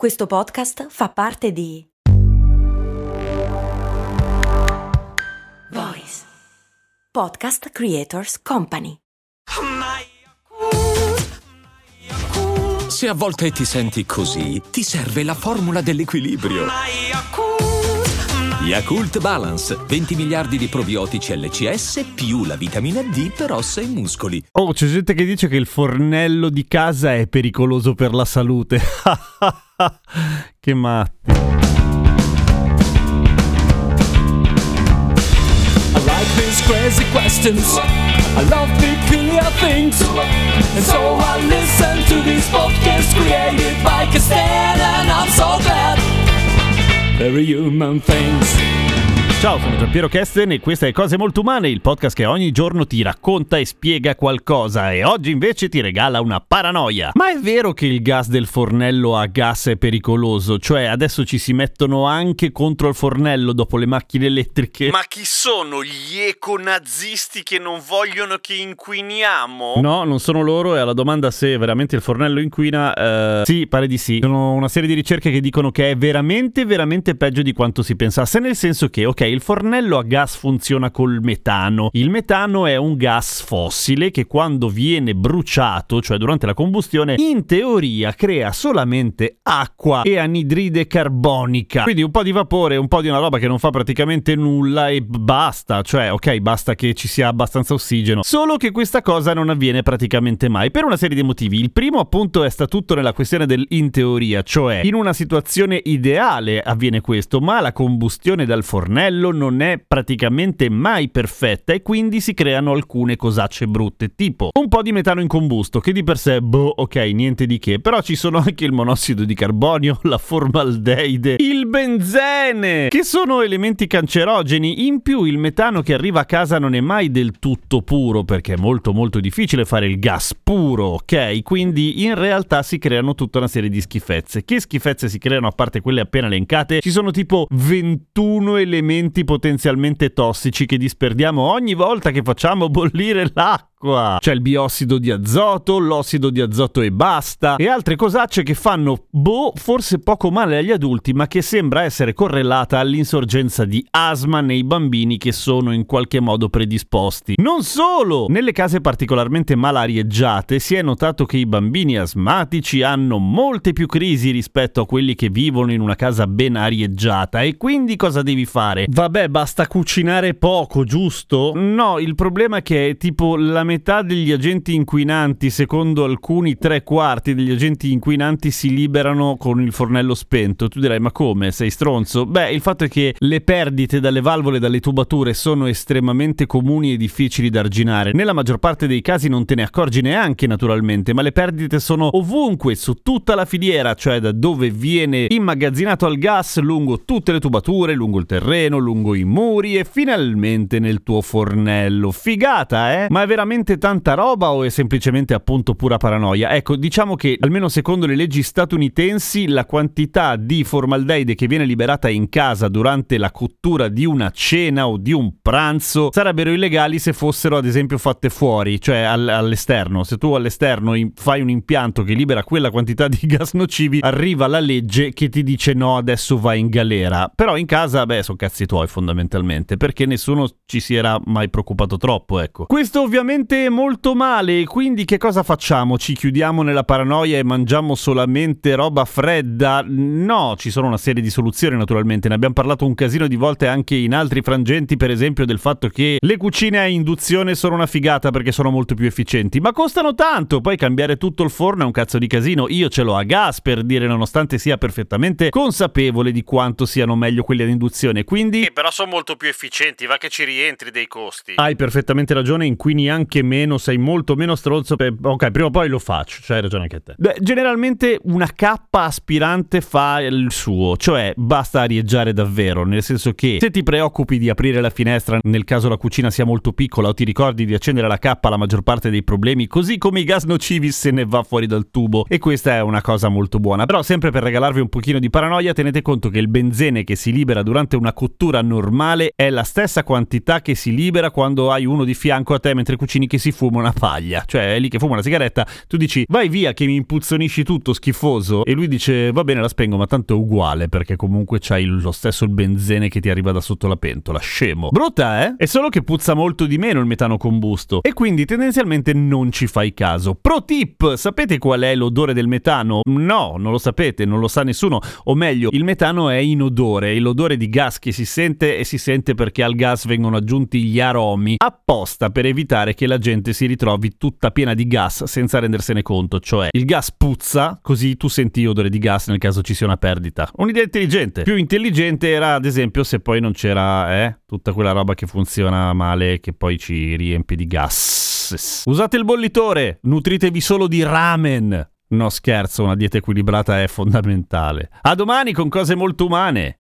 Questo podcast fa parte di Voice Podcast Creators Company. Se a volte ti senti così, ti serve la formula dell'equilibrio. Yakult Balance, 20 miliardi di probiotici LCS più la vitamina D per ossa e muscoli. Oh, c'è gente che dice che il fornello di casa è pericoloso per la salute. che matti. I like these crazy questions. I love peculiar things. And so I listen to these podcasts created by Castell, and I'm so glad. Very human things. Ciao, sono Giampiero Kesten e questa è Cose Molto Umane, il podcast che ogni giorno ti racconta e spiega qualcosa e oggi invece ti regala una paranoia. Ma è vero che il gas del fornello a gas è pericoloso? Cioè adesso ci si mettono anche contro il fornello dopo le macchine elettriche? Ma chi sono gli econazisti che non vogliono che inquiniamo? No, non sono loro e alla domanda se veramente il fornello inquina, eh, sì, pare di sì. Sono una serie di ricerche che dicono che è veramente, veramente peggio di quanto si pensasse, nel senso che, ok, il fornello a gas funziona col metano. Il metano è un gas fossile che quando viene bruciato, cioè durante la combustione, in teoria crea solamente acqua e anidride carbonica. Quindi un po' di vapore, un po' di una roba che non fa praticamente nulla e basta. Cioè, ok, basta che ci sia abbastanza ossigeno. Solo che questa cosa non avviene praticamente mai per una serie di motivi. Il primo appunto è sta tutto nella questione del in teoria, cioè in una situazione ideale avviene questo, ma la combustione dal fornello non è praticamente mai perfetta e quindi si creano alcune cosacce brutte, tipo un po' di metano in combusto, che di per sé, boh, ok, niente di che, però ci sono anche il monossido di carbonio, la formaldeide, il benzene, che sono elementi cancerogeni. In più il metano che arriva a casa non è mai del tutto puro, perché è molto molto difficile fare il gas puro, ok? Quindi in realtà si creano tutta una serie di schifezze. Che schifezze si creano a parte quelle appena elencate? Ci sono tipo 21 elementi potenzialmente tossici che disperdiamo ogni volta che facciamo bollire l'acqua. C'è il biossido di azoto, l'ossido di azoto e basta, e altre cosacce che fanno, boh, forse poco male agli adulti, ma che sembra essere correlata all'insorgenza di asma nei bambini che sono in qualche modo predisposti. Non solo! Nelle case particolarmente malarieggiate si è notato che i bambini asmatici hanno molte più crisi rispetto a quelli che vivono in una casa ben arieggiata, e quindi cosa devi fare? Vabbè, basta cucinare poco, giusto? No, il problema è che tipo la metà degli agenti inquinanti, secondo alcuni tre quarti degli agenti inquinanti si liberano con il fornello spento. Tu dirai, ma come? Sei stronzo? Beh, il fatto è che le perdite dalle valvole e dalle tubature sono estremamente comuni e difficili da arginare. Nella maggior parte dei casi non te ne accorgi neanche naturalmente, ma le perdite sono ovunque, su tutta la filiera, cioè da dove viene immagazzinato al gas, lungo tutte le tubature, lungo il terreno, lungo i muri e finalmente nel tuo fornello. Figata, eh? Ma è veramente tanta roba o è semplicemente appunto pura paranoia? Ecco, diciamo che almeno secondo le leggi statunitensi la quantità di formaldeide che viene liberata in casa durante la cottura di una cena o di un pranzo sarebbero illegali se fossero ad esempio fatte fuori, cioè all- all'esterno. Se tu all'esterno fai un impianto che libera quella quantità di gas nocivi, arriva la legge che ti dice no, adesso vai in galera. Però in casa, beh, sono cazzi tuoi fondamentalmente, perché nessuno ci si era mai preoccupato troppo, ecco. Questo ovviamente molto male, quindi che cosa facciamo? Ci chiudiamo nella paranoia e mangiamo solamente roba fredda? No, ci sono una serie di soluzioni naturalmente, ne abbiamo parlato un casino di volte anche in altri frangenti, per esempio del fatto che le cucine a induzione sono una figata perché sono molto più efficienti, ma costano tanto, poi cambiare tutto il forno è un cazzo di casino, io ce l'ho a gas per dire nonostante sia perfettamente consapevole di quanto siano meglio quelli ad induzione, quindi... Eh, però sono molto più efficienti, va che ci rientri dei costi. Hai perfettamente ragione, inquini anche meno, sei molto meno stronzo. Per... Ok, prima o poi lo faccio, cioè hai ragione anche te. Beh, generalmente una cappa aspirante fa il suo, cioè basta arieggiare davvero, nel senso che se ti preoccupi di aprire la finestra nel caso la cucina sia molto piccola o ti ricordi di accendere la cappa la maggior parte dei problemi, così come i gas nocivi se ne va fuori dal tubo e questa è una cosa molto buona. Però sempre per regalarvi un pochino di paranoia, tenete conto che il benzene che si libera durante una cottura normale è la stessa quantità che si libera quando hai uno di fianco a te mentre cucini che si fuma una paglia, cioè è lì che fuma una sigaretta, tu dici vai via che mi impuzzonisci tutto schifoso e lui dice va bene la spengo ma tanto è uguale perché comunque c'hai lo stesso il benzene che ti arriva da sotto la pentola, scemo. Brutta eh? È solo che puzza molto di meno il metano combusto e quindi tendenzialmente non ci fai caso. Pro tip, sapete qual è l'odore del metano? No, non lo sapete, non lo sa nessuno, o meglio, il metano è inodore, è l'odore di gas che si sente e si sente perché al gas vengono aggiunti gli aromi apposta per evitare che la gente si ritrovi tutta piena di gas senza rendersene conto, cioè il gas puzza, così tu senti odore di gas nel caso ci sia una perdita. Un'idea intelligente. Più intelligente era ad esempio se poi non c'era, eh, tutta quella roba che funziona male che poi ci riempie di gas. Usate il bollitore, nutritevi solo di ramen. No scherzo, una dieta equilibrata è fondamentale. A domani con cose molto umane.